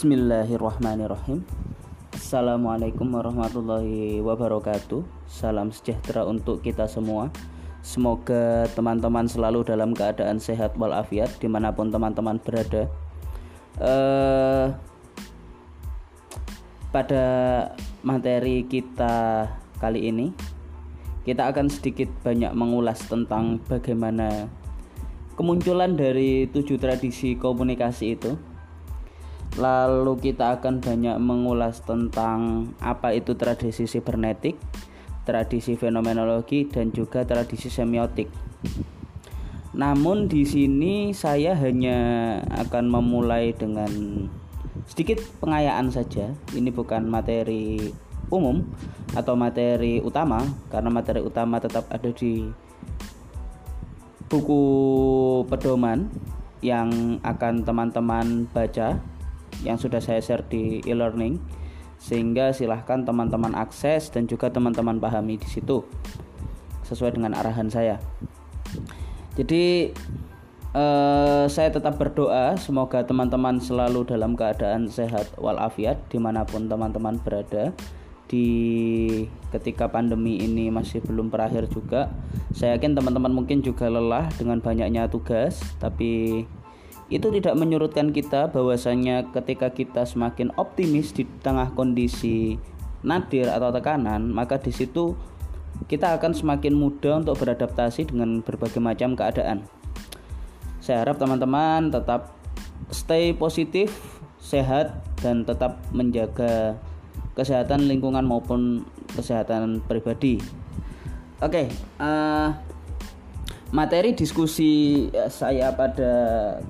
Bismillahirrahmanirrahim. Assalamualaikum warahmatullahi wabarakatuh. Salam sejahtera untuk kita semua. Semoga teman-teman selalu dalam keadaan sehat walafiat Di mana pun teman-teman berada. Uh, Pada materi kita kali ini Kita akan sedikit banyak mengulas tentang bagaimana Kemunculan dari tujuh tradisi komunikasi itu Lalu kita akan banyak mengulas tentang apa itu tradisi sibernetik, tradisi fenomenologi dan juga tradisi semiotik. Namun di sini saya hanya akan memulai dengan sedikit pengayaan saja. Ini bukan materi umum atau materi utama karena materi utama tetap ada di buku pedoman yang akan teman-teman baca yang sudah saya share di e-learning sehingga silahkan teman-teman akses dan juga teman-teman pahami di situ sesuai dengan arahan saya. Jadi eh, saya tetap berdoa semoga teman-teman selalu dalam keadaan sehat walafiat di mana pun teman-teman berada di ketika pandemi ini masih belum berakhir juga. Saya yakin teman-teman mungkin juga lelah dengan banyaknya tugas, tapi itu tidak menyurutkan kita bahwasanya ketika kita semakin optimis di tengah kondisi nadir atau tekanan, maka di situ kita akan semakin mudah untuk beradaptasi dengan berbagai macam keadaan. Saya harap teman-teman tetap stay positif, sehat dan tetap menjaga kesehatan lingkungan maupun kesehatan pribadi. Oke, okay, uh, eh, materi diskusi eh, saya pada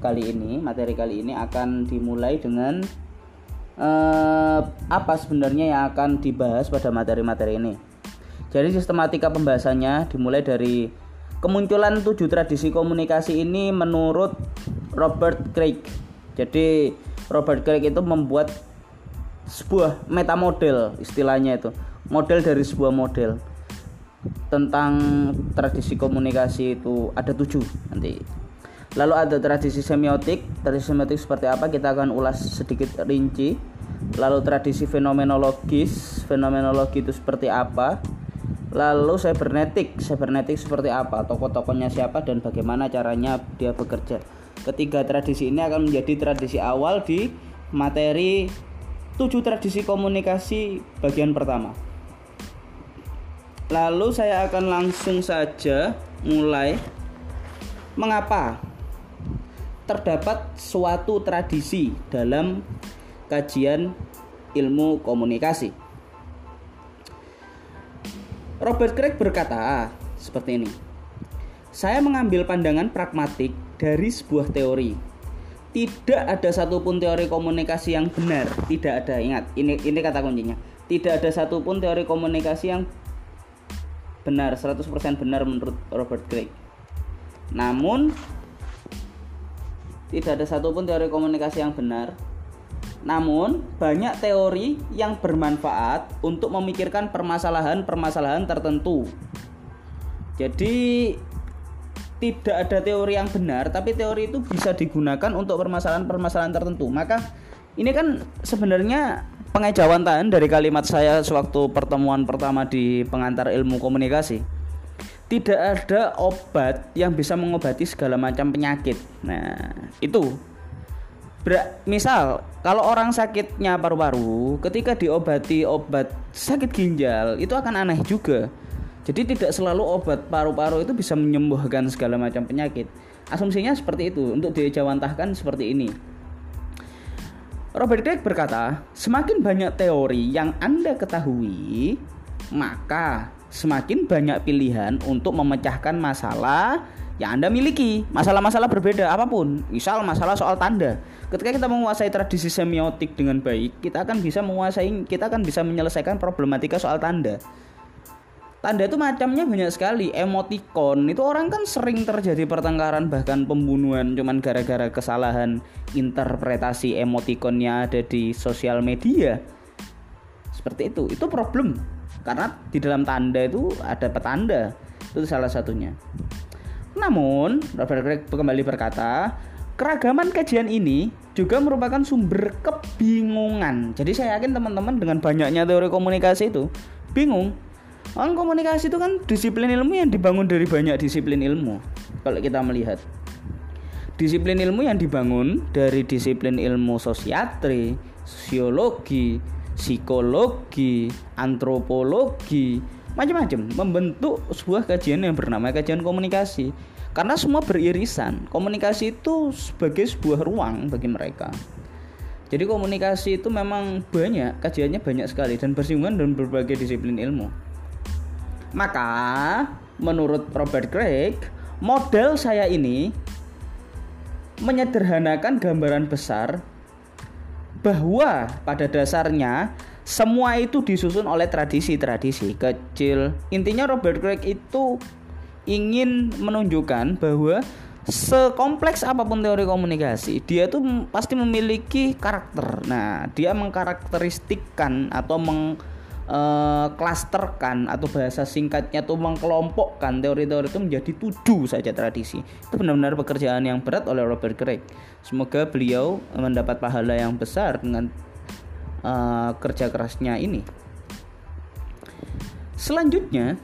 kali ini materi kali ini akan dimulai dengan uh, apa sebenarnya yang akan dibahas pada materi-materi ini. Jadi sistematika pembahasannya dimulai dari kemunculan tujuh tradisi komunikasi ini menurut Robert Craig. Jadi Robert Craig itu membuat sebuah metamodel istilahnya itu. Model dari sebuah model tentang tradisi komunikasi itu ada tujuh nanti. Lalu ada tradisi semiotik. Tradisi semiotik seperti apa? Kita akan ulas sedikit rinci. Lalu tradisi fenomenologis. Fenomenologi itu seperti apa? Lalu cybernetik cybernetik seperti apa? Tokoh-tokohnya siapa dan bagaimana caranya dia bekerja? Ketiga tradisi ini akan menjadi tradisi awal di materi tujuh tradisi komunikasi bagian pertama Lalu saya akan langsung saja mulai mengapa terdapat suatu tradisi dalam kajian ilmu komunikasi. Robert Craig berkata seperti ini. Saya mengambil pandangan pragmatik dari sebuah teori. Tidak ada satupun teori komunikasi yang benar. Tidak ada. Ingat, ini ini kata kuncinya. Tidak ada satupun teori komunikasi yang benar 100% benar menurut Robert Craig. Namun tidak ada satupun teori komunikasi yang benar. Namun banyak teori yang bermanfaat untuk memikirkan permasalahan-permasalahan tertentu. Jadi tidak ada teori yang benar tapi teori itu bisa digunakan untuk permasalahan-permasalahan tertentu. Maka ini kan sebenarnya pengejauhan tahan dari kalimat saya sewaktu pertemuan pertama di pengantar ilmu komunikasi tidak ada obat yang bisa mengobati segala macam penyakit. Nah itu. Ber misal kalau orang sakitnya paru-paru ketika diobati obat sakit ginjal itu akan aneh juga. Jadi tidak selalu obat paru-paru itu bisa menyembuhkan segala macam penyakit. Asumsinya seperti itu untuk dijawantahkan seperti ini Robert Craig berkata, semakin banyak teori yang Anda ketahui, maka semakin banyak pilihan untuk memecahkan masalah yang Anda miliki. Masalah-masalah berbeda apa pun. Misal masalah soal tanda. Ketika kita menguasai tradisi semiotik dengan baik, kita akan bisa menguasai kita akan bisa menyelesaikan problematika soal tanda tanda itu macamnya banyak sekali. Emoticon. Itu orang kan sering terjadi pertengkaran bahkan pembunuhan cuman gara-gara kesalahan interpretasi emoticonnya ada di sosial media. Seperti itu. Itu problem. Karena di dalam tanda itu ada petanda. Itu salah satunya. Namun Robert Craig kembali berkata keragaman kajian ini juga merupakan sumber kebingungan. Jadi saya yakin teman-teman dengan banyaknya teori komunikasi itu bingung. Orang komunikasi itu kan disiplin ilmu yang dibangun dari banyak disiplin ilmu. Kalau kita melihat. Disiplin ilmu yang dibangun dari disiplin ilmu sosiatri, sosiologi, psikologi, antropologi, macam-macam membentuk sebuah kajian yang bernama kajian komunikasi. Karena semua beririsan komunikasi itu sebagai sebuah ruang bagi mereka. Jadi komunikasi itu memang banyak kajiannya banyak sekali dan bersinggungan dengan berbagai disiplin ilmu maka menurut Robert Craig model saya ini menyederhanakan gambaran besar bahwa pada dasarnya semua itu disusun oleh tradisi-tradisi kecil. Intinya Robert Craig itu ingin menunjukkan bahwa sekompleks apa pun teori komunikasi, dia tuh pasti memiliki karakter. Nah, dia mengkarakteristikkan atau mengklasterkan eh, atau bahasa singkatnya tuh mengkelompokkan teori-teori itu menjadi tujuh saja tradisi. Itu benar-benar pekerjaan yang berat oleh Robert Craig. Semoga beliau mendapat pahala yang besar dengan uh, kerja kerasnya ini. Selanjutnya,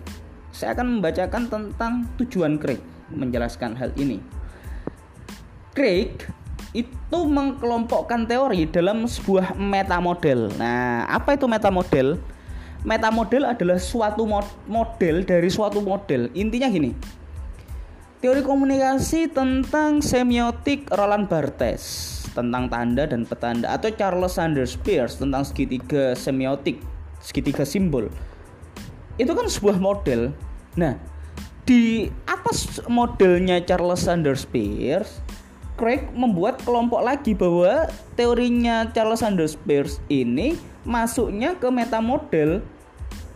saya akan membacakan tentang tujuan Craig menjelaskan hal ini. Craig itu mengkelompokkan teori dalam sebuah metamodel. Nah, apa itu metamodel? Metamodel adalah suatu model dari suatu model. Intinya gini. Teori komunikasi tentang semiotik Roland Barthes tentang tanda dan petanda atau Charles Sanders Peirce tentang segitiga semiotik, segitiga simbol. Itu kan sebuah model. Nah, di atas modelnya Charles Sanders Peirce, Craig membuat kelompok lagi bahwa teorinya Charles Sanders Peirce ini masuknya ke meta model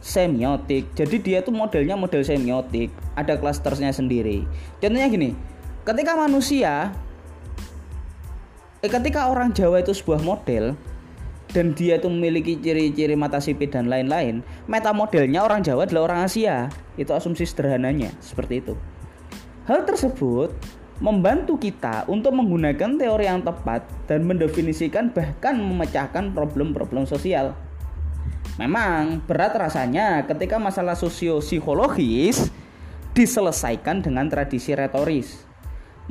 semiotik. Jadi dia tuh modelnya model semiotik, ada klasternya sendiri. Contohnya gini, ketika manusia eh, ketika orang Jawa itu sebuah model dan dia itu memiliki ciri-ciri mata sipit dan lain-lain, meta modelnya orang Jawa adalah orang Asia. Itu asumsi sederhananya, seperti itu. Hal tersebut membantu kita untuk menggunakan teori yang tepat dan mendefinisikan bahkan memecahkan problem-problem sosial. Memang berat rasanya ketika masalah sosio-psikologis diselesaikan dengan tradisi retoris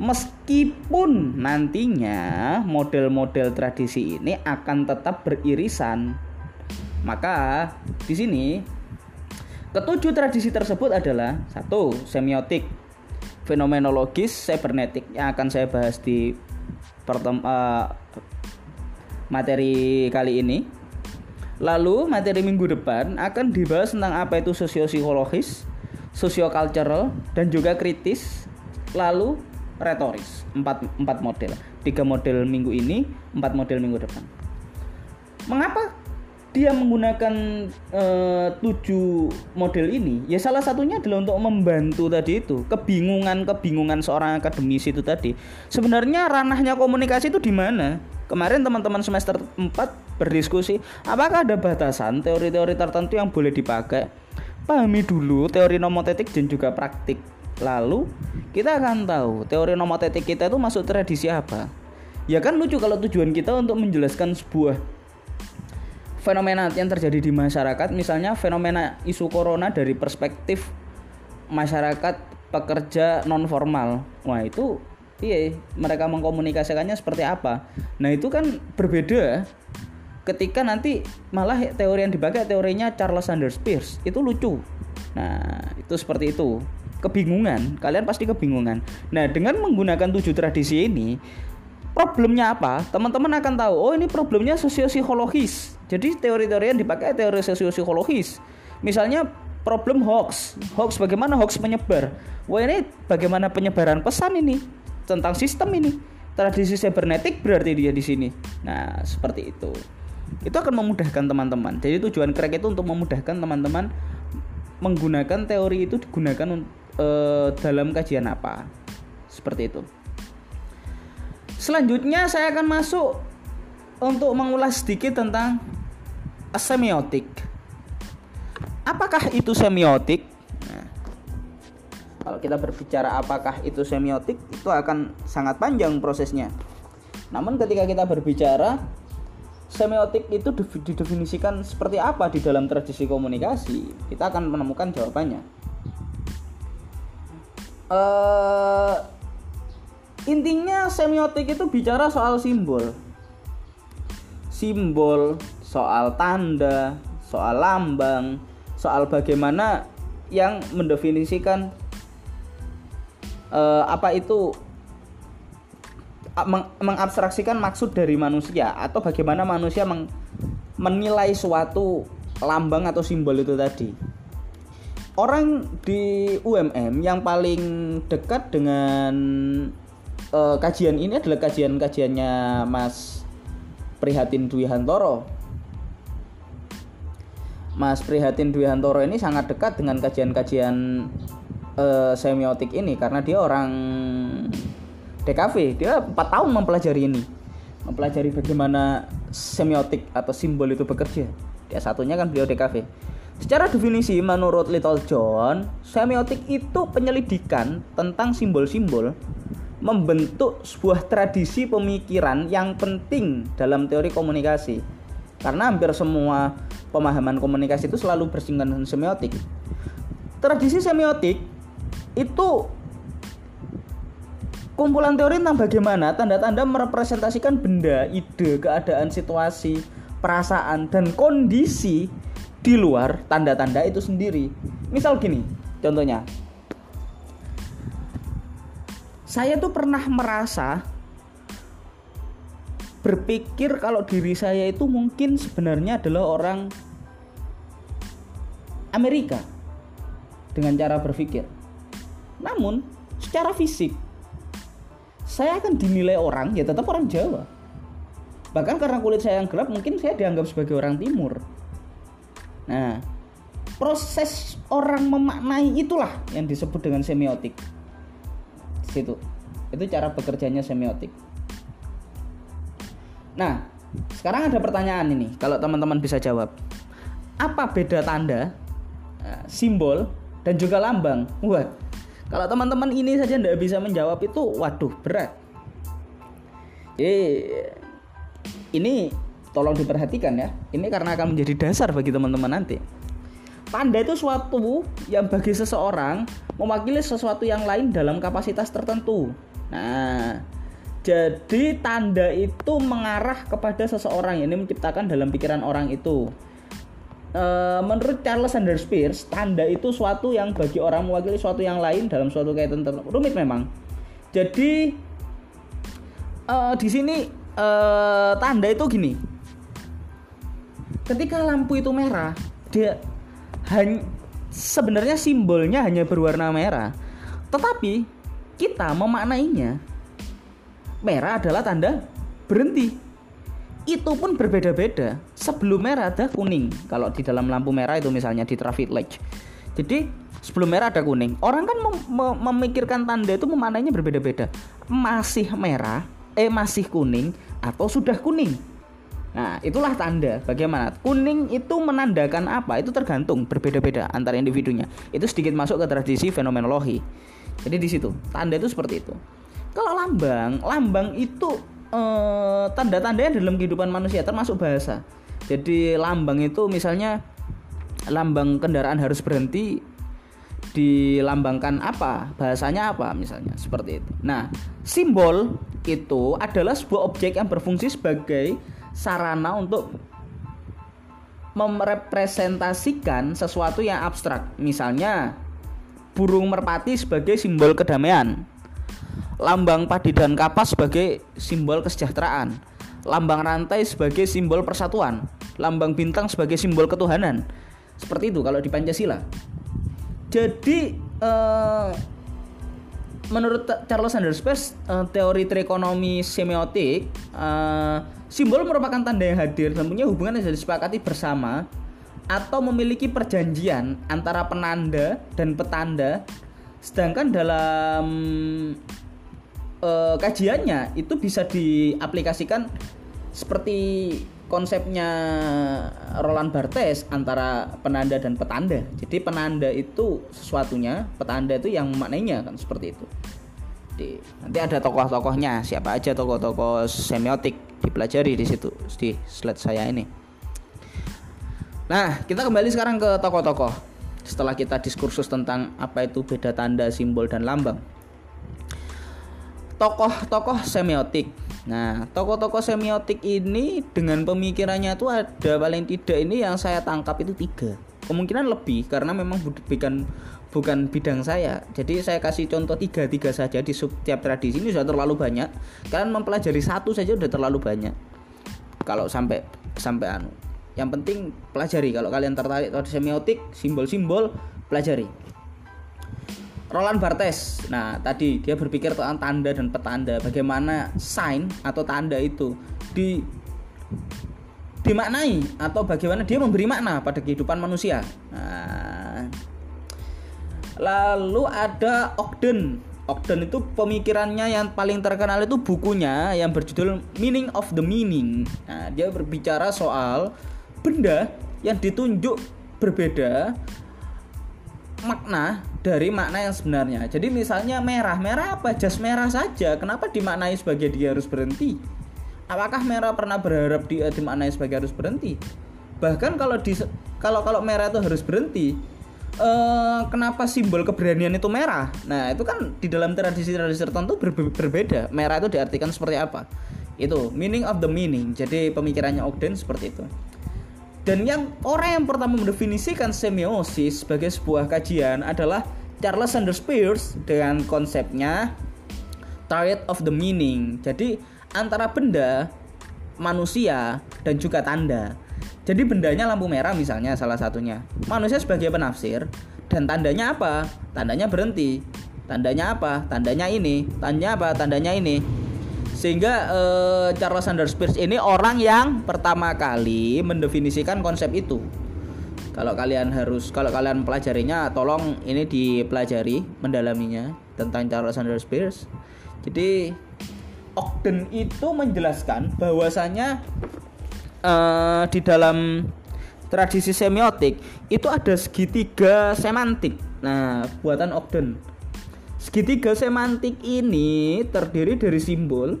meskipun nantinya model-model tradisi ini akan tetap beririsan. Maka di sini ketujuh tradisi tersebut adalah satu semiotik, fenomenologis, cybernetik yang akan saya bahas di pertem uh, materi kali ini. Lalu materi minggu depan akan dibahas tentang apa itu sosio-psikologis, sosiocultural dan juga kritis. Lalu retoris. Empat, empat model. Tiga model minggu ini empat model minggu depan. Mengapa dia menggunakan uh, tujuh model ini? Ya salah satunya adalah untuk membantu tadi itu kebingungan kebingungan seorang akademisi itu tadi. Sebenarnya ranahnya komunikasi itu di mana? Kemarin teman-teman semester 4 berdiskusi apakah ada batasan teori-teori tertentu yang boleh dipakai pahami dulu teori nomotetik dan juga praktik Lalu kita akan tahu teori nomotetik kita itu masuk tradisi apa. Ya kan lucu kalau tujuan kita untuk menjelaskan sebuah fenomena yang terjadi di masyarakat, misalnya fenomena isu corona dari perspektif masyarakat pekerja non formal. Wah, itu iya mereka mengkomunikasikannya seperti apa. Nah, itu kan berbeda ketika nanti malah teori yang dipakai teorinya Charles Sanders Peirce itu lucu. Nah, itu seperti itu. Kebingungan. Kalian pasti kebingungan. Nah dengan menggunakan tujuh tradisi ini problemnya apa? Teman-teman akan tahu oh ini problemnya sosiopsikologis. Jadi teori-teori yang dipakai teori sosiopsikologis. Misalnya problem hoax. Hoax bagaimana hoax menyebar? Wah ini bagaimana penyebaran pesan ini? Tentang sistem ini. Tradisi cybernetik berarti dia di sini. Nah seperti itu itu akan memudahkan teman-teman jadi tujuan Craig itu untuk memudahkan teman-teman menggunakan teori itu digunakan eh, dalam kajian apa. Seperti itu. Selanjutnya saya akan masuk untuk mengulas sedikit tentang semiotik. Apakah itu semiotik? Nah, Kalau kita berbicara apakah itu semiotik, itu akan sangat panjang prosesnya. Namun ketika kita berbicara semiotik itu didefinisikan seperti apa di dalam tradisi komunikasi, kita akan menemukan jawabannya. Uh, intinya semiotik itu bicara soal simbol simbol soal tanda soal lambang soal bagaimana yang mendefinisikan uh, apa itu meng mengabstraksikan maksud dari manusia atau bagaimana manusia meng menilai suatu lambang atau simbol itu tadi. Orang di UMM yang paling dekat dengan uh, kajian ini adalah kajian-kajiannya Mas Prihatin Dwi Hantoro. Mas Prihatin Dwi Hantoro ini sangat dekat dengan kajian-kajian uh, semiotik ini karena dia orang DKV dia 4 tahun mempelajari ini. Mempelajari bagaimana semiotik atau simbol itu bekerja. Dia satunya kan beliau DKV secara definisi menurut Little John semiotik itu penyelidikan tentang simbol-simbol membentuk sebuah tradisi pemikiran yang penting dalam teori komunikasi. Karena hampir semua pemahaman komunikasi itu selalu bersinggungan dengan semiotik. Tradisi semiotik itu kumpulan teori tentang bagaimana tanda-tanda merepresentasikan benda, ide, keadaan, situasi, perasaan, dan kondisi di luar tanda-tanda itu sendiri. Misal gini, contohnya. Saya tuh pernah merasa berpikir kalau diri saya itu mungkin sebenarnya adalah orang Amerika dengan cara berpikir. Namun, secara fisik saya akan dinilai orang ya tetap orang Jawa. Bahkan karena kulit saya yang gelap mungkin saya dianggap sebagai orang timur. Nah proses orang memaknai itulah yang disebut dengan semiotik. Situ. Itu cara bekerjanya semiotik. Nah sekarang ada pertanyaan ini kalau teman-teman bisa jawab. Apa beda tanda eh, simbol dan juga lambang? Wah kalau teman-teman ini saja tidak bisa menjawab itu, waduh berat. Eh, ini tolong diperhatikan ya. Ini karena akan menjadi dasar bagi teman-teman nanti. Tanda itu suatu yang bagi seseorang mewakili sesuatu yang lain dalam kapasitas tertentu. Nah, jadi tanda itu mengarah kepada seseorang ini menciptakan dalam pikiran orang itu. Uh, menurut Charles Sanders Peirce, tanda itu suatu yang bagi orang mewakili suatu yang lain dalam suatu kaitan tertentu. Rumit memang. Jadi uh, di sini uh, tanda itu gini. Ketika lampu itu merah, dia hanya sebenarnya simbolnya hanya berwarna merah. Tetapi kita memaknainya merah adalah tanda berhenti itu pun berbeda-beda. Sebelum merah ada kuning. Kalau di dalam lampu merah itu misalnya di traffic light. Jadi sebelum merah ada kuning. Orang kan mem mem memikirkan tanda itu memanainya berbeda-beda. Masih merah, eh masih kuning atau sudah kuning. Nah, itulah tanda. Bagaimana? Kuning itu menandakan apa? Itu tergantung berbeda-beda antara individunya. Itu sedikit masuk ke tradisi fenomenologi. Jadi di situ, tanda itu seperti itu. Kalau lambang, lambang itu eh, tanda-tandanya dalam kehidupan manusia termasuk bahasa. Jadi lambang itu misalnya lambang kendaraan harus berhenti dilambangkan apa? Bahasanya apa misalnya? Seperti itu. Nah simbol itu adalah sebuah objek yang berfungsi sebagai sarana untuk merepresentasikan sesuatu yang abstrak. Misalnya burung merpati sebagai simbol kedamaian lambang padi dan kapas sebagai simbol kesejahteraan, lambang rantai sebagai simbol persatuan, lambang bintang sebagai simbol ketuhanan. Seperti itu kalau di Pancasila. Jadi uh, menurut Charles Sanders Peirce uh, teori trikonomi semiotik uh, simbol merupakan tanda yang hadir dan punya hubungan yang disepakati bersama atau memiliki perjanjian antara penanda dan petanda sedangkan dalam uh, kajiannya itu bisa diaplikasikan seperti konsepnya Roland Barthes antara penanda dan petanda. Jadi penanda itu sesuatunya, petanda itu yang maknanya kan seperti itu. Jadi, nanti ada tokoh-tokohnya, siapa aja tokoh-tokoh semiotik dipelajari di situ di slide saya ini. Nah, kita kembali sekarang ke tokoh-tokoh. Setelah kita diskursus tentang apa itu beda tanda, simbol dan lambang. Tokoh-tokoh semiotik Nah, tokoh-tokoh semiotik ini dengan pemikirannya itu ada paling tidak ini yang saya tangkap itu tiga. Kemungkinan lebih karena memang bukan bukan bidang saya. Jadi saya kasih contoh tiga tiga saja di setiap tradisi ini sudah terlalu banyak. Kalian mempelajari satu saja sudah terlalu banyak. Kalau sampai sampai anu. Yang penting pelajari. Kalau kalian tertarik pada semiotik, simbol-simbol, pelajari. Roland Barthes. Nah, tadi dia berpikir tentang tanda dan petanda, bagaimana sign atau tanda itu di dimaknai atau bagaimana dia memberi makna pada kehidupan manusia. Nah, lalu ada Ogden. Ogden itu pemikirannya yang paling terkenal itu bukunya yang berjudul Meaning of the Meaning. Nah, dia berbicara soal benda yang ditunjuk berbeda makna dari makna yang sebenarnya. Jadi misalnya merah, merah apa? Jas merah saja. Kenapa dimaknai sebagai dia harus berhenti? Apakah merah pernah berharap dia dimaknai sebagai harus berhenti? Bahkan kalau di kalau kalau merah itu harus berhenti, eh, kenapa simbol keberanian itu merah? Nah itu kan di dalam tradisi-tradisi tertentu ber berbeda. Merah itu diartikan seperti apa? Itu meaning of the meaning. Jadi pemikirannya Ogden seperti itu. Dan yang orang yang pertama mendefinisikan semiosis sebagai sebuah kajian adalah Charles Sanders Peirce dengan konsepnya target of the meaning. Jadi antara benda, manusia dan juga tanda. Jadi bendanya lampu merah misalnya salah satunya. Manusia sebagai penafsir dan tandanya apa? Tandanya berhenti. Tandanya apa? Tandanya ini. Tandanya apa? Tandanya ini sehingga uh, Charles Sanders Peirce ini orang yang pertama kali mendefinisikan konsep itu. Kalau kalian harus kalau kalian pelajarinya tolong ini dipelajari mendalaminya tentang Charles Sanders Peirce jadi Ogden itu menjelaskan bahwasanya uh, di dalam tradisi semiotik itu ada segitiga semantik. Nah buatan Ogden Segitiga semantik ini terdiri dari simbol,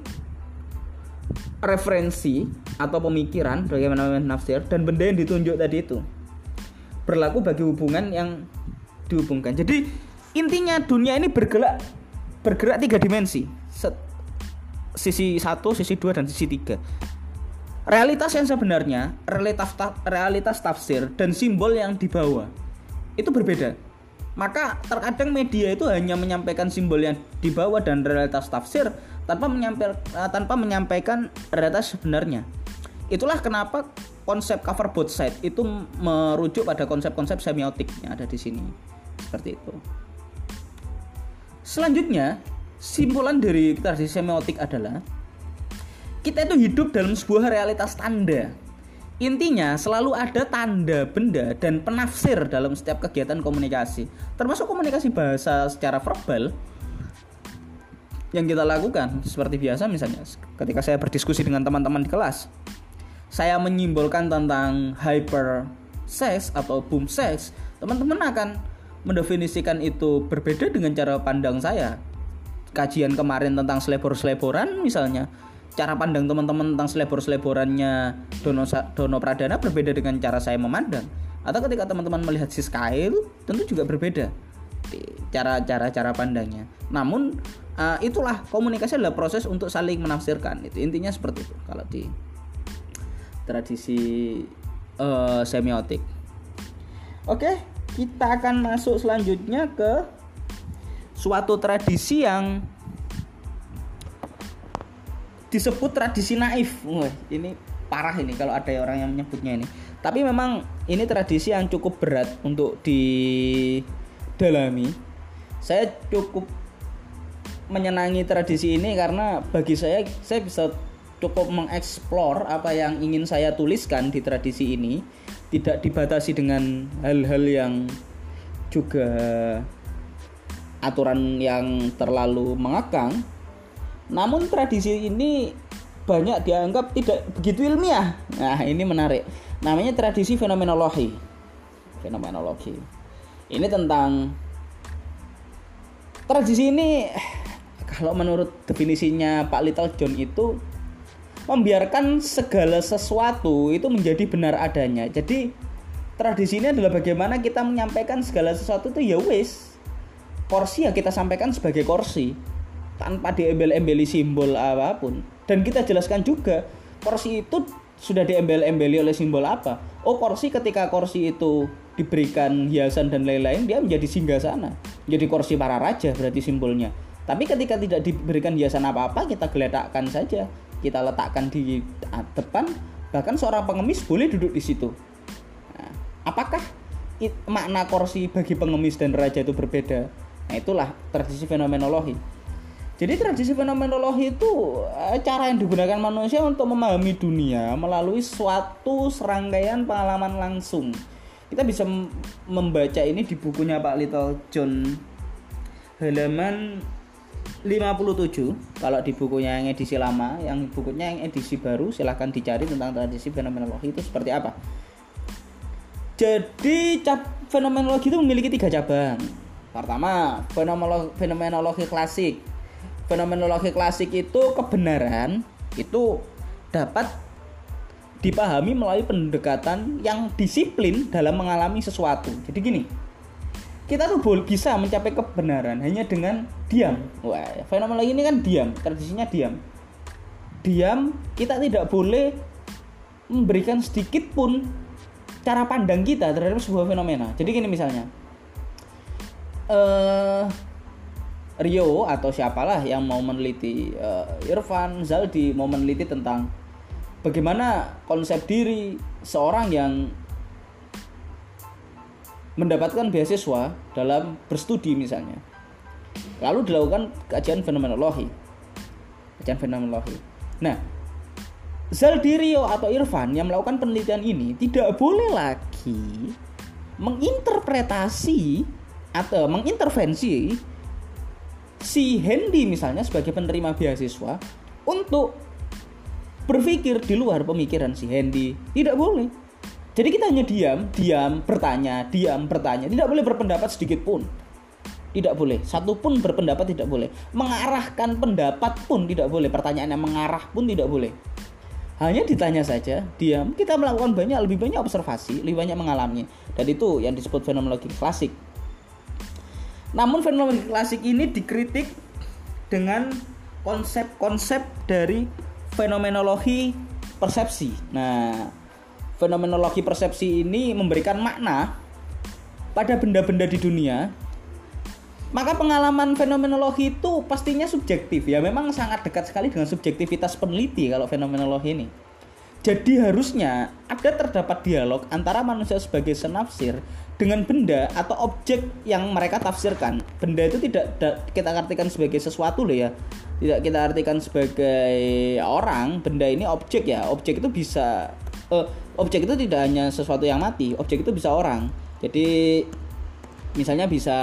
referensi atau pemikiran bagaimana nafsir dan benda yang ditunjuk tadi itu berlaku bagi hubungan yang dihubungkan. Jadi intinya dunia ini bergerak bergerak tiga dimensi, Set, sisi satu, sisi dua dan sisi tiga. Realitas yang sebenarnya, realitas realitas tafsir dan simbol yang dibawa itu berbeda maka terkadang media itu hanya menyampaikan simbol yang dibawa dan realitas tafsir tanpa menyampaikan eh, tanpa menyampaikan realitas sebenarnya. Itulah kenapa konsep cover both side itu merujuk pada konsep-konsep semiotik yang ada di sini. Seperti itu. Selanjutnya, simpulan dari tradisi semiotik adalah kita itu hidup dalam sebuah realitas tanda Intinya selalu ada tanda benda dan penafsir dalam setiap kegiatan komunikasi, termasuk komunikasi bahasa secara verbal yang kita lakukan. Seperti biasa misalnya ketika saya berdiskusi dengan teman-teman di kelas saya menyimbolkan tentang hyper sex atau boom sex teman-teman akan mendefinisikan itu berbeda dengan cara pandang saya. Kajian kemarin tentang selebor-seleboran misalnya cara pandang teman-teman tentang selebor-seleborannya Dono Dono Pradana berbeda dengan cara saya memandang? Atau ketika teman-teman melihat si Sky tentu juga berbeda cara cara cara pandangnya. Namun uh, itulah komunikasi adalah proses untuk saling menafsirkan. Itu intinya seperti itu kalau di tradisi uh, semiotik. Oke kita akan masuk selanjutnya ke suatu tradisi yang disebut tradisi naif. Wah, ini parah ini kalau ada orang yang menyebutnya ini. Tapi memang ini tradisi yang cukup berat untuk didalami. Saya cukup menyenangi tradisi ini karena bagi saya saya bisa cukup mengeksplor apa yang ingin saya tuliskan di tradisi ini tidak dibatasi dengan hal-hal yang juga aturan yang terlalu mengakang namun tradisi ini banyak dianggap tidak begitu ilmiah. Nah, ini menarik. Namanya tradisi fenomenologi. Fenomenologi. Ini tentang tradisi ini kalau menurut definisinya Pak Little John itu membiarkan segala sesuatu itu menjadi benar adanya. Jadi tradisi ini adalah bagaimana kita menyampaikan segala sesuatu itu ya wis. Korsi ya kita sampaikan sebagai korsi tanpa diembel-embeli simbol apa pun. Dan kita jelaskan juga kursi itu sudah diembel-embeli oleh simbol apa. Oh kursi ketika kursi itu diberikan hiasan dan lain-lain dia menjadi singgah sana. Jadi kursi para raja berarti simbolnya. Tapi ketika tidak diberikan hiasan apa-apa kita geletakkan saja. Kita letakkan di depan bahkan seorang pengemis boleh duduk di situ. Nah, apakah makna kursi bagi pengemis dan raja itu berbeda? Nah itulah tradisi fenomenologi jadi tradisi fenomenologi itu eh, cara yang digunakan manusia untuk memahami dunia melalui suatu serangkaian pengalaman langsung. Kita bisa membaca ini di bukunya Pak Little John halaman 57 kalau di bukunya yang edisi lama yang bukunya yang edisi baru silahkan dicari tentang tradisi fenomenologi itu seperti apa. Jadi cap fenomenologi itu memiliki tiga cabang. Pertama fenomenologi, fenomenologi klasik fenomenologi klasik itu kebenaran itu dapat dipahami melalui pendekatan yang disiplin dalam mengalami sesuatu. Jadi gini, kita tuh boleh bisa mencapai kebenaran hanya dengan diam. Wah, fenomenologi ini kan diam, tradisinya diam. Diam, kita tidak boleh memberikan sedikit pun cara pandang kita terhadap sebuah fenomena. Jadi gini misalnya, uh, Rio atau siapalah yang mau meneliti uh, Irfan Zaldi mau meneliti tentang bagaimana konsep diri seorang yang mendapatkan beasiswa dalam berstudi misalnya. Lalu dilakukan kajian fenomenologi. Kajian fenomenologi. Nah, Zaldi Rio atau Irfan yang melakukan penelitian ini tidak boleh lagi menginterpretasi atau mengintervensi si Hendy misalnya sebagai penerima beasiswa untuk berpikir di luar pemikiran si Hendy. Tidak boleh. Jadi kita hanya diam diam bertanya diam bertanya. Tidak boleh berpendapat sedikit pun. Tidak boleh. Satu pun berpendapat tidak boleh. Mengarahkan pendapat pun tidak boleh. Pertanyaan yang mengarah pun tidak boleh. Hanya ditanya saja diam. Kita melakukan banyak lebih banyak observasi lebih banyak mengalami. Dan itu yang disebut fenomenologi klasik namun fenomena klasik ini dikritik dengan konsep-konsep dari fenomenologi persepsi. Nah, fenomenologi persepsi ini memberikan makna pada benda-benda di dunia. Maka pengalaman fenomenologi itu pastinya subjektif ya, memang sangat dekat sekali dengan subjektivitas peneliti kalau fenomenologi ini. Jadi harusnya ada terdapat dialog antara manusia sebagai senafsir dengan benda atau objek yang mereka tafsirkan. Benda itu tidak kita artikan sebagai sesuatu loh ya. Tidak kita artikan sebagai orang. Benda ini objek ya. Objek itu bisa uh, objek itu tidak hanya sesuatu yang mati. Objek itu bisa orang. Jadi misalnya bisa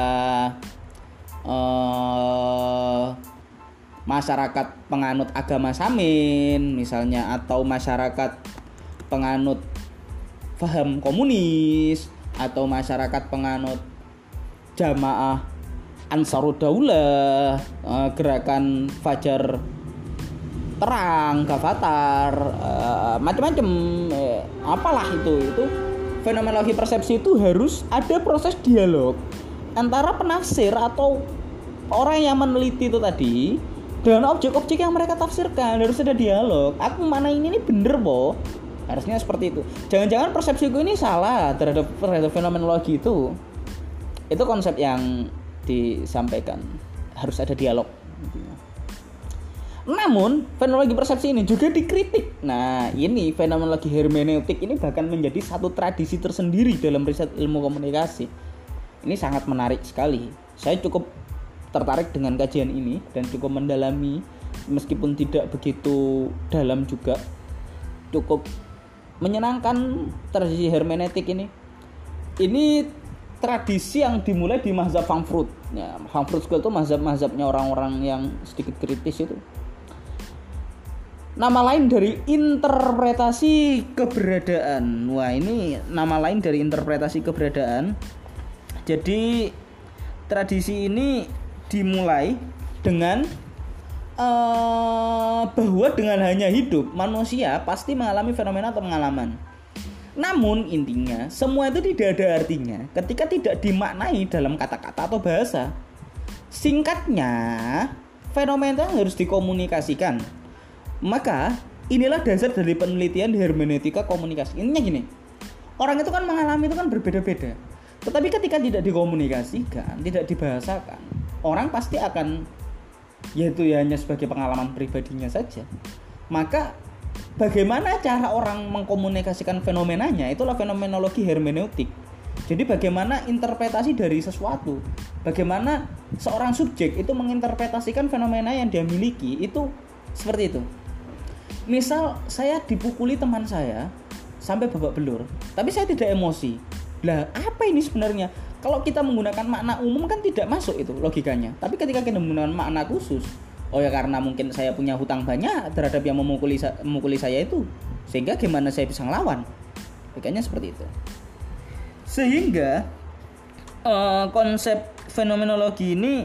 uh, masyarakat penganut agama Samin misalnya atau masyarakat penganut paham komunis atau masyarakat penganut jamaah Ansarudaulah eh, gerakan Fajar terang Gavatar eh, macam-macam eh, apalah itu itu fenomenologi persepsi itu harus ada proses dialog antara penafsir atau orang yang meneliti itu tadi dengan objek-objek yang mereka tafsirkan harus ada dialog. Aku mana ini ini bener boh harusnya seperti itu. Jangan-jangan persepsi gue ini salah terhadap terhadap fenomenologi itu. Itu konsep yang disampaikan. Harus ada dialog namun fenomenologi persepsi ini juga dikritik. Nah ini fenomenologi hermeneutik ini bahkan menjadi satu tradisi tersendiri dalam riset ilmu komunikasi. Ini sangat menarik sekali. Saya cukup tertarik dengan kajian ini dan cukup mendalami meskipun tidak begitu dalam juga cukup menyenangkan tradisi hermeneutik ini. Ini tradisi yang dimulai di mazhab Frankfurt. Ya, Frankfurt School itu mazhab-mazhabnya orang-orang yang sedikit kritis itu. nama lain dari interpretasi keberadaan. Wah, ini nama lain dari interpretasi keberadaan. Jadi tradisi ini dimulai dengan uh, bahwa dengan hanya hidup manusia pasti mengalami fenomena atau pengalaman. Namun intinya semua itu tidak ada artinya ketika tidak dimaknai dalam kata-kata atau bahasa. Singkatnya, fenomena harus dikomunikasikan maka inilah dasar dari penelitian di hermeneutika komunikasi. Ininya gini. Orang itu kan mengalami itu kan berbeda-beda. Tetapi ketika tidak dikomunikasikan, tidak dibahasakan, orang pasti akan yaitu ya hanya sebagai pengalaman pribadinya saja. Maka bagaimana cara orang mengkomunikasikan fenomenanya? Itulah fenomenologi hermeneutik. Jadi bagaimana interpretasi dari sesuatu, bagaimana seorang subjek itu menginterpretasikan fenomena yang dia miliki? Itu seperti itu. Misal saya dipukuli teman saya sampai babak belur tapi saya tidak emosi. Lah apa ini sebenarnya kalau kita menggunakan makna umum kan tidak masuk itu logikanya. Tapi ketika kita menggunakan makna khusus oh ya karena mungkin saya punya hutang banyak terhadap yang memukuli memukuli saya itu sehingga gimana saya bisa ngelawan? Logikanya seperti itu. Sehingga uh, konsep fenomenologi ini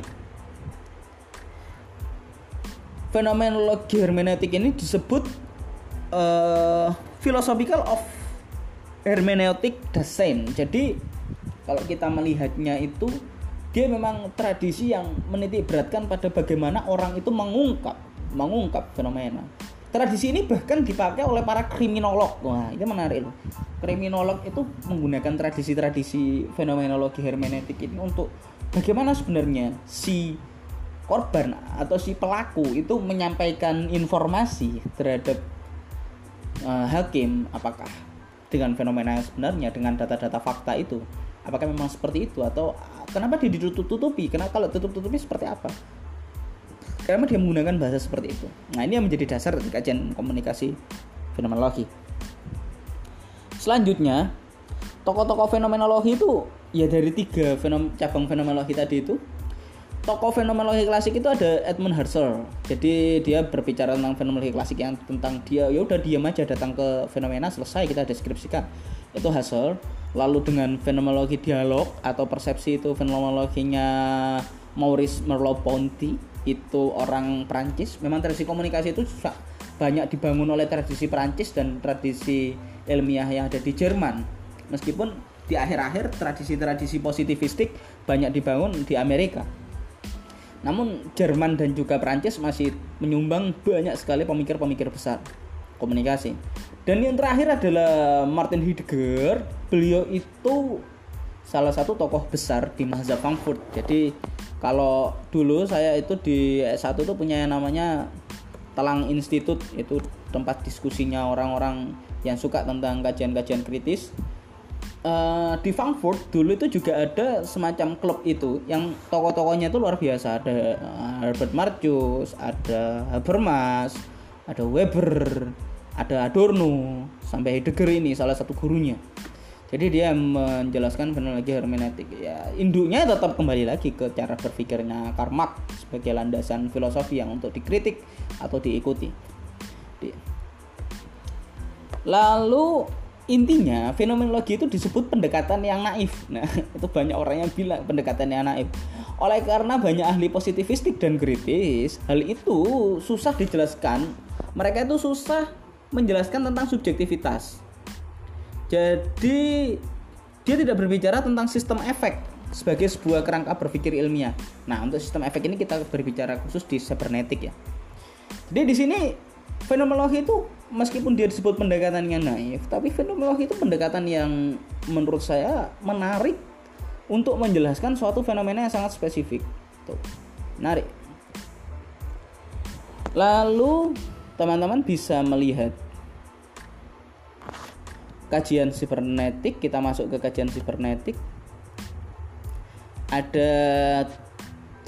fenomenologi hermeneutik ini disebut uh, philosophical of hermeneutic design. Jadi kalau kita melihatnya itu dia memang tradisi yang menitik beratkan pada bagaimana orang itu mengungkap mengungkap fenomena. Tradisi ini bahkan dipakai oleh para kriminolog. Wah, ini menarik loh. Kriminolog itu menggunakan tradisi-tradisi fenomenologi hermeneutik ini untuk bagaimana sebenarnya si korban atau si pelaku itu menyampaikan informasi terhadap uh, hakim apakah dengan fenomena sebenarnya dengan data-data fakta itu apakah memang seperti itu? Atau kenapa dia ditutup-tutupi? Kenapa kalau tutup-tutupi seperti apa? Kenapa dia menggunakan bahasa seperti itu? Nah ini yang menjadi dasar kajian komunikasi fenomenologi. Selanjutnya tokoh-tokoh fenomenologi itu ya dari tiga fenom cabang fenomenologi tadi itu tokoh fenomenologi klasik itu ada Edmund Husserl. Jadi dia berbicara tentang fenomenologi klasik yang tentang dia ya udah diam aja datang ke fenomena selesai kita deskripsikan. Itu Husserl. Lalu dengan fenomenologi dialog atau persepsi itu fenomenologinya Maurice Merleau-Ponty itu orang Prancis. Memang tradisi komunikasi itu banyak dibangun oleh tradisi Prancis dan tradisi ilmiah yang ada di Jerman. Meskipun di akhir-akhir tradisi-tradisi positivistik banyak dibangun di Amerika namun Jerman dan juga Prancis masih menyumbang banyak sekali pemikir-pemikir besar komunikasi. Dan yang terakhir adalah Martin Heidegger. Beliau itu salah satu tokoh besar di mazhab Frankfurt. Jadi kalau dulu saya itu di S1 itu punya yang namanya Telang Institute itu tempat diskusinya orang-orang yang suka tentang kajian-kajian kritis uh, di Frankfurt dulu itu juga ada semacam klub itu yang tokoh-tokohnya itu luar biasa ada uh, Herbert Marcuse ada Habermas ada Weber ada Adorno sampai Heidegger ini salah satu gurunya jadi dia menjelaskan fenomenologi hermeneutik ya induknya tetap kembali lagi ke cara berpikirnya Karl sebagai landasan filosofi yang untuk dikritik atau diikuti lalu intinya fenomenologi itu disebut pendekatan yang naif. Nah, itu banyak orang yang bilang pendekatan yang naif. Oleh karena banyak ahli positivistik dan kritis, hal itu susah dijelaskan. Mereka itu susah menjelaskan tentang subjektivitas. Jadi dia tidak berbicara tentang sistem efek sebagai sebuah kerangka berpikir ilmiah. Nah, untuk sistem efek ini kita berbicara khusus di cybernetik ya. Jadi di sini fenomenologi itu meskipun dia disebut pendekatan yang naif, tapi fenomenologi itu pendekatan yang menurut saya menarik untuk menjelaskan suatu fenomena yang sangat spesifik. Tuh, menarik. Lalu teman-teman bisa melihat kajian sibernetik, kita masuk ke kajian sibernetik. Ada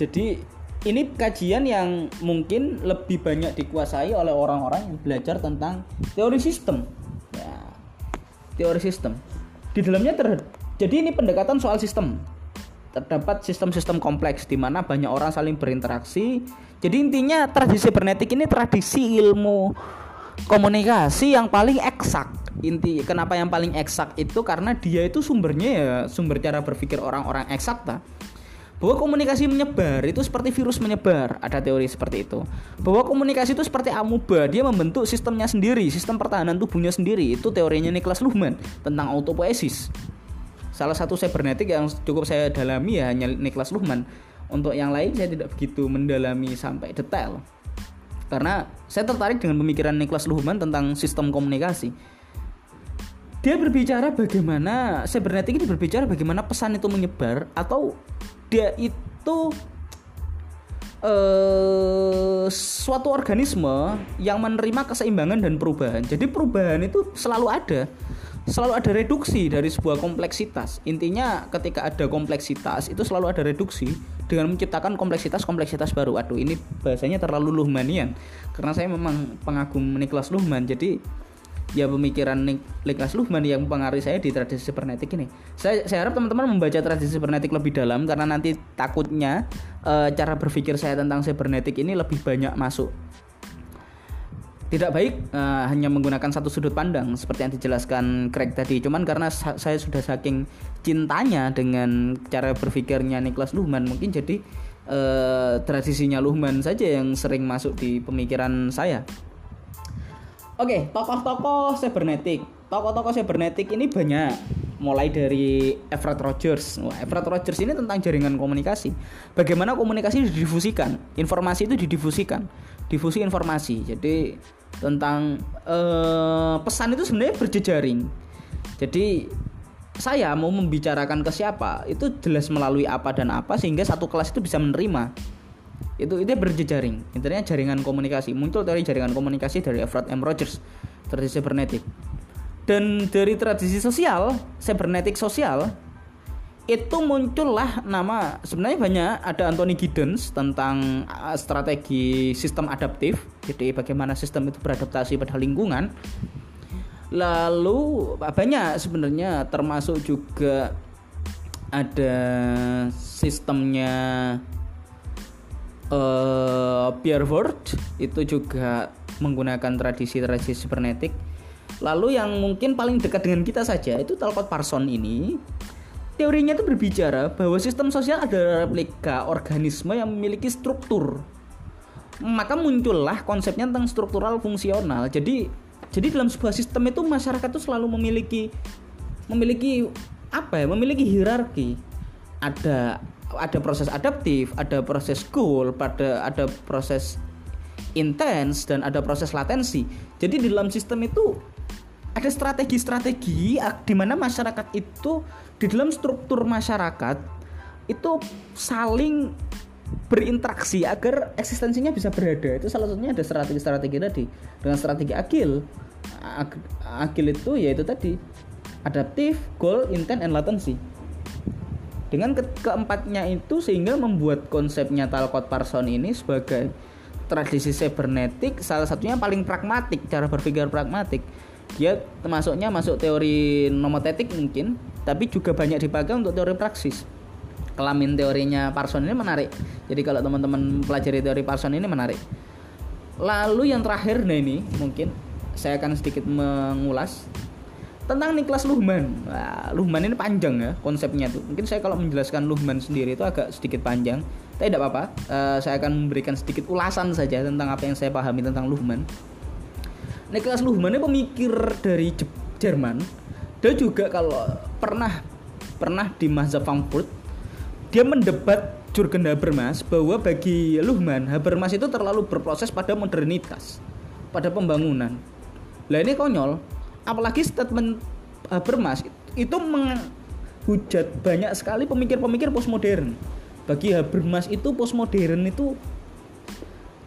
jadi ini kajian yang mungkin lebih banyak dikuasai oleh orang-orang yang belajar tentang teori sistem. Ya, teori sistem. Di dalamnya ter jadi ini pendekatan soal sistem. Terdapat sistem-sistem kompleks di mana banyak orang saling berinteraksi. Jadi intinya tradisi bernetik ini tradisi ilmu komunikasi yang paling eksak. Inti kenapa yang paling eksak itu? Karena dia itu sumbernya ya sumber cara berpikir orang-orang eksakta bahwa komunikasi menyebar itu seperti virus menyebar. Ada teori seperti itu. Bahwa komunikasi itu seperti amuba dia membentuk sistemnya sendiri sistem pertahanan tubuhnya sendiri. Itu teorinya Niklas Luhmann tentang autopoiesis. Salah satu cybernetik yang cukup saya dalami ya hanya Niklas Luhmann. Untuk yang lain saya tidak begitu mendalami sampai detail karena saya tertarik dengan pemikiran Niklas Luhmann tentang sistem komunikasi dia berbicara bagaimana cybernetik ini berbicara bagaimana pesan itu menyebar atau dia itu uh, suatu organisme yang menerima keseimbangan dan perubahan. Jadi perubahan itu selalu ada. Selalu ada reduksi dari sebuah kompleksitas. Intinya ketika ada kompleksitas itu selalu ada reduksi dengan menciptakan kompleksitas-kompleksitas baru. Aduh, ini bahasanya terlalu Luhmanian. Karena saya memang pengagum Niklas Luhmann. Jadi ya pemikiran Niklas Luhmann yang mempengaruhi saya di tradisi cybernetik ini. Saya, saya harap teman-teman membaca tradisi cybernetik lebih dalam karena nanti takutnya e, cara berpikir saya tentang cybernetik ini lebih banyak masuk. Tidak baik e, hanya menggunakan satu sudut pandang seperti yang dijelaskan Craig tadi. Cuman karena sa saya sudah saking cintanya dengan cara berpikirnya Niklas Luhmann mungkin jadi e, tradisinya Luhmann saja yang sering masuk di pemikiran saya. Oke, tokoh-tokoh cybernetik. Tokoh-tokoh cybernetik ini banyak. Mulai dari Everett Rogers. Wah, Everett Rogers ini tentang jaringan komunikasi. Bagaimana komunikasi didifusikan, informasi itu didifusikan, difusi informasi. Jadi tentang eh, pesan itu sebenarnya berjejaring. Jadi saya mau membicarakan ke siapa itu jelas melalui apa dan apa sehingga satu kelas itu bisa menerima. Itu itu berjejaring. Intinya jaringan komunikasi. Muncul dari jaringan komunikasi dari Everett M. Rogers tradisi cybernetik dan dari tradisi sosial cybernetik sosial itu muncullah nama sebenarnya banyak ada Anthony Giddens tentang uh, strategi sistem adaptif jadi bagaimana sistem itu beradaptasi pada lingkungan lalu banyak sebenarnya termasuk juga ada sistemnya uh, Pierre Ward itu juga menggunakan tradisi-tradisi cybernetik. Lalu yang mungkin paling dekat dengan kita saja itu Talcott Parson ini teorinya itu berbicara bahwa sistem sosial adalah replika organisme yang memiliki struktur. Maka muncullah konsepnya tentang struktural fungsional. Jadi jadi dalam sebuah sistem itu masyarakat itu selalu memiliki memiliki apa ya? Memiliki hierarki. Ada ada proses adaptif, ada proses goal, pada ada proses intens dan ada proses latensi. Jadi di dalam sistem itu ada strategi-strategi di mana masyarakat itu di dalam struktur masyarakat itu saling berinteraksi agar eksistensinya bisa berada. Itu salah satunya ada strategi-strategi tadi. Dengan strategi agil. Agil itu yaitu tadi adaptif, goal, intent, and latency dengan ke keempatnya itu sehingga membuat konsepnya Talcott Parson ini sebagai tradisi cybernetik salah satunya paling pragmatik cara berpikir pragmatik dia termasuknya masuk teori nomotetik mungkin tapi juga banyak dipakai untuk teori praksis kelamin teorinya Parson ini menarik jadi kalau teman-teman pelajari teori Parson ini menarik lalu yang terakhir nah ini mungkin saya akan sedikit mengulas tentang Niklas Luhmann. Nah, Luhmann ini panjang ya konsepnya tuh. Mungkin saya kalau menjelaskan Luhmann sendiri itu agak sedikit panjang. Tapi tidak apa-apa. Uh, saya akan memberikan sedikit ulasan saja tentang apa yang saya pahami tentang Luhmann. Niklas Luhmann ini pemikir dari Jerman. Dia juga kalau pernah pernah di Mazhab Frankfurt dia mendebat Jurgen Habermas bahwa bagi Luhmann Habermas itu terlalu berproses pada modernitas, pada pembangunan. Lah ini konyol, apalagi statement Habermas itu menghujat banyak sekali pemikir-pemikir postmodern. Bagi Habermas itu postmodern itu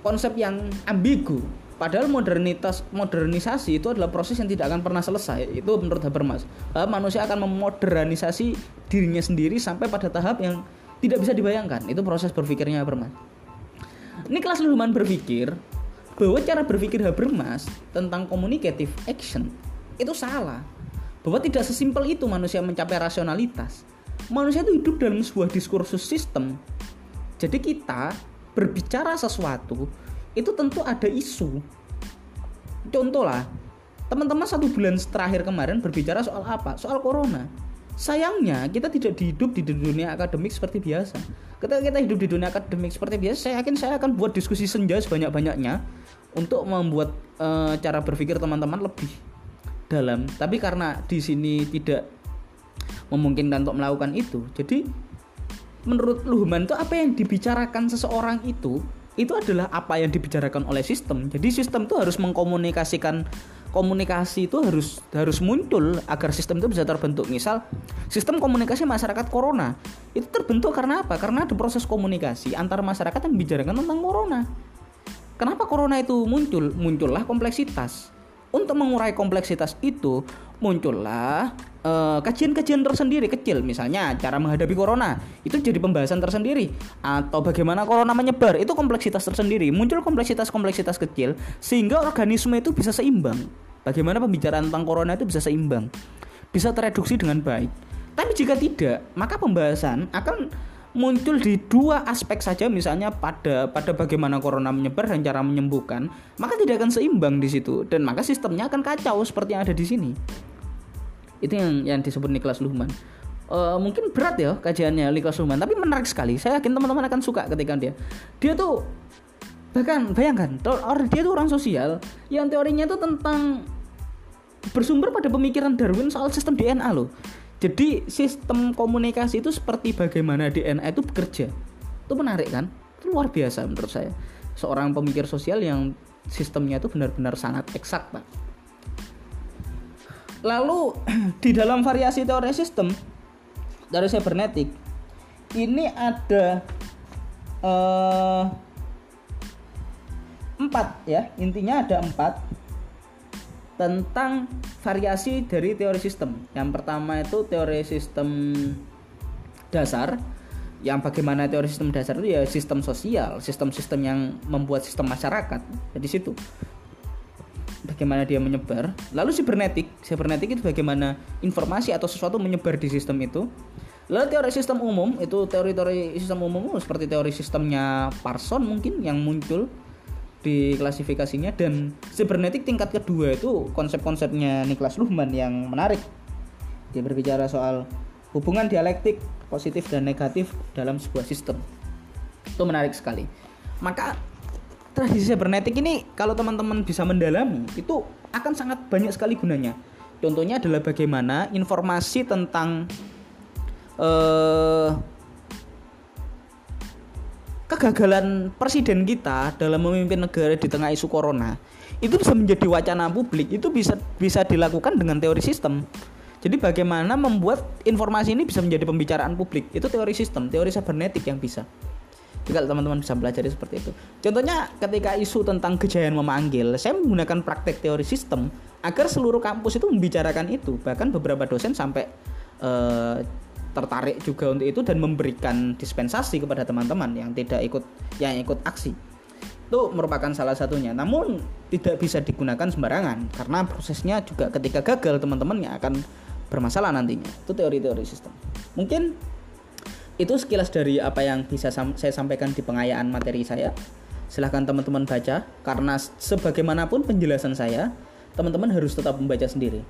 konsep yang ambigu. Padahal modernitas modernisasi itu adalah proses yang tidak akan pernah selesai. Itu menurut Habermas. Manusia akan memodernisasi dirinya sendiri sampai pada tahap yang tidak bisa dibayangkan. Itu proses berpikirnya Habermas. Ini kelas Luhmann berpikir bahwa cara berpikir Habermas tentang communicative action itu salah bahwa tidak sesimpel itu manusia mencapai rasionalitas manusia itu hidup dalam sebuah diskursus sistem jadi kita berbicara sesuatu itu tentu ada isu. Contoh lah teman-teman satu bulan terakhir kemarin berbicara soal apa? Soal corona. Sayangnya kita tidak hidup di dunia akademik seperti biasa. Ketika kita hidup di dunia akademik seperti biasa saya yakin saya akan buat diskusi senja sebanyak-banyaknya untuk membuat e, cara berpikir teman-teman lebih dalam. Tapi karena di sini tidak memungkinkan untuk melakukan itu jadi menurut Luhman itu apa yang dibicarakan seseorang itu itu adalah apa yang dibicarakan oleh sistem. Jadi sistem itu harus mengkomunikasikan komunikasi itu harus harus muncul agar sistem itu bisa terbentuk. Misal sistem komunikasi masyarakat corona itu terbentuk karena apa? Karena ada proses komunikasi antar masyarakat yang membicarakan tentang corona. Kenapa corona itu muncul? Muncullah kompleksitas. Untuk mengurai kompleksitas itu muncullah Eh, kajian-kajian tersendiri kecil. Misalnya cara menghadapi corona itu jadi pembahasan tersendiri. Atau bagaimana corona menyebar itu kompleksitas tersendiri. Muncul kompleksitas-kompleksitas kecil sehingga organisme itu bisa seimbang. Bagaimana pembicaraan tentang corona itu bisa seimbang. Bisa tereduksi dengan baik. Tapi jika tidak maka pembahasan akan muncul di dua aspek saja. Misalnya pada pada bagaimana corona menyebar dan cara menyembuhkan maka tidak akan seimbang di situ. Dan maka sistemnya akan kacau seperti yang ada di sini itu yang yang disebut Niklas Luhmann. Uh, mungkin berat ya kajiannya Niklas Luhmann tapi menarik sekali. Saya yakin teman-teman akan suka ketika dia. Dia tuh bahkan bayangkan dia tuh orang sosial yang teorinya itu tentang bersumber pada pemikiran Darwin soal sistem DNA loh. Jadi sistem komunikasi itu seperti bagaimana DNA itu bekerja. Itu menarik kan? Itu luar biasa menurut saya. Seorang pemikir sosial yang sistemnya itu benar-benar sangat eksak pak Lalu di dalam variasi teori sistem dari cybernetik ini ada uh, empat ya intinya ada empat tentang variasi dari teori sistem. Yang pertama itu teori sistem dasar. Yang bagaimana teori sistem dasar itu ya sistem sosial, sistem-sistem yang membuat sistem masyarakat. Jadi situ bagaimana dia menyebar. Lalu cybernetik, cybernetik itu bagaimana informasi atau sesuatu menyebar di sistem itu. Lalu teori sistem umum itu teori-teori sistem umum seperti teori sistemnya Parson mungkin yang muncul di klasifikasinya dan cybernetik tingkat kedua itu konsep-konsepnya Niklas Luhmann yang menarik. Dia berbicara soal hubungan dialektik positif dan negatif dalam sebuah sistem. Itu menarik sekali. Maka tradisi cybernetik ini kalau teman-teman bisa mendalami itu akan sangat banyak sekali gunanya. Contohnya adalah bagaimana informasi tentang uh, kegagalan presiden kita dalam memimpin negara di tengah isu corona itu bisa menjadi wacana publik itu bisa bisa dilakukan dengan teori sistem. Jadi bagaimana membuat informasi ini bisa menjadi pembicaraan publik itu teori sistem, teori cybernetik yang bisa. Jika teman-teman bisa belajar seperti itu. Contohnya ketika isu tentang kejayaan memanggil, saya menggunakan praktek teori sistem agar seluruh kampus itu membicarakan itu. Bahkan beberapa dosen sampai uh, tertarik juga untuk itu dan memberikan dispensasi kepada teman-teman yang tidak ikut yang ikut aksi itu merupakan salah satunya namun tidak bisa digunakan sembarangan karena prosesnya juga ketika gagal teman-teman yang akan bermasalah nantinya itu teori-teori sistem mungkin itu sekilas dari apa yang bisa sam saya sampaikan di pengayaan materi saya. Silahkan teman-teman baca karena sebagaimanapun penjelasan saya teman-teman harus tetap membaca sendiri.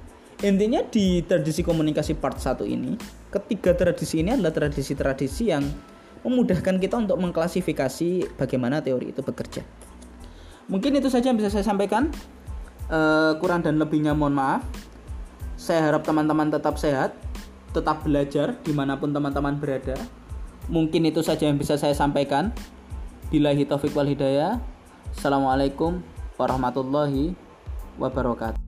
Intinya di tradisi komunikasi part 1 ini ketiga tradisi ini adalah tradisi-tradisi yang memudahkan kita untuk mengklasifikasi bagaimana teori itu bekerja. Mungkin itu saja yang bisa saya sampaikan. Uh, kurang dan lebihnya mohon maaf. Saya harap teman-teman tetap sehat tetap belajar di mana pun teman-teman berada. Mungkin itu saja yang bisa saya sampaikan. Bila taufik wal hidayah. Assalamualaikum warahmatullahi wabarakatuh.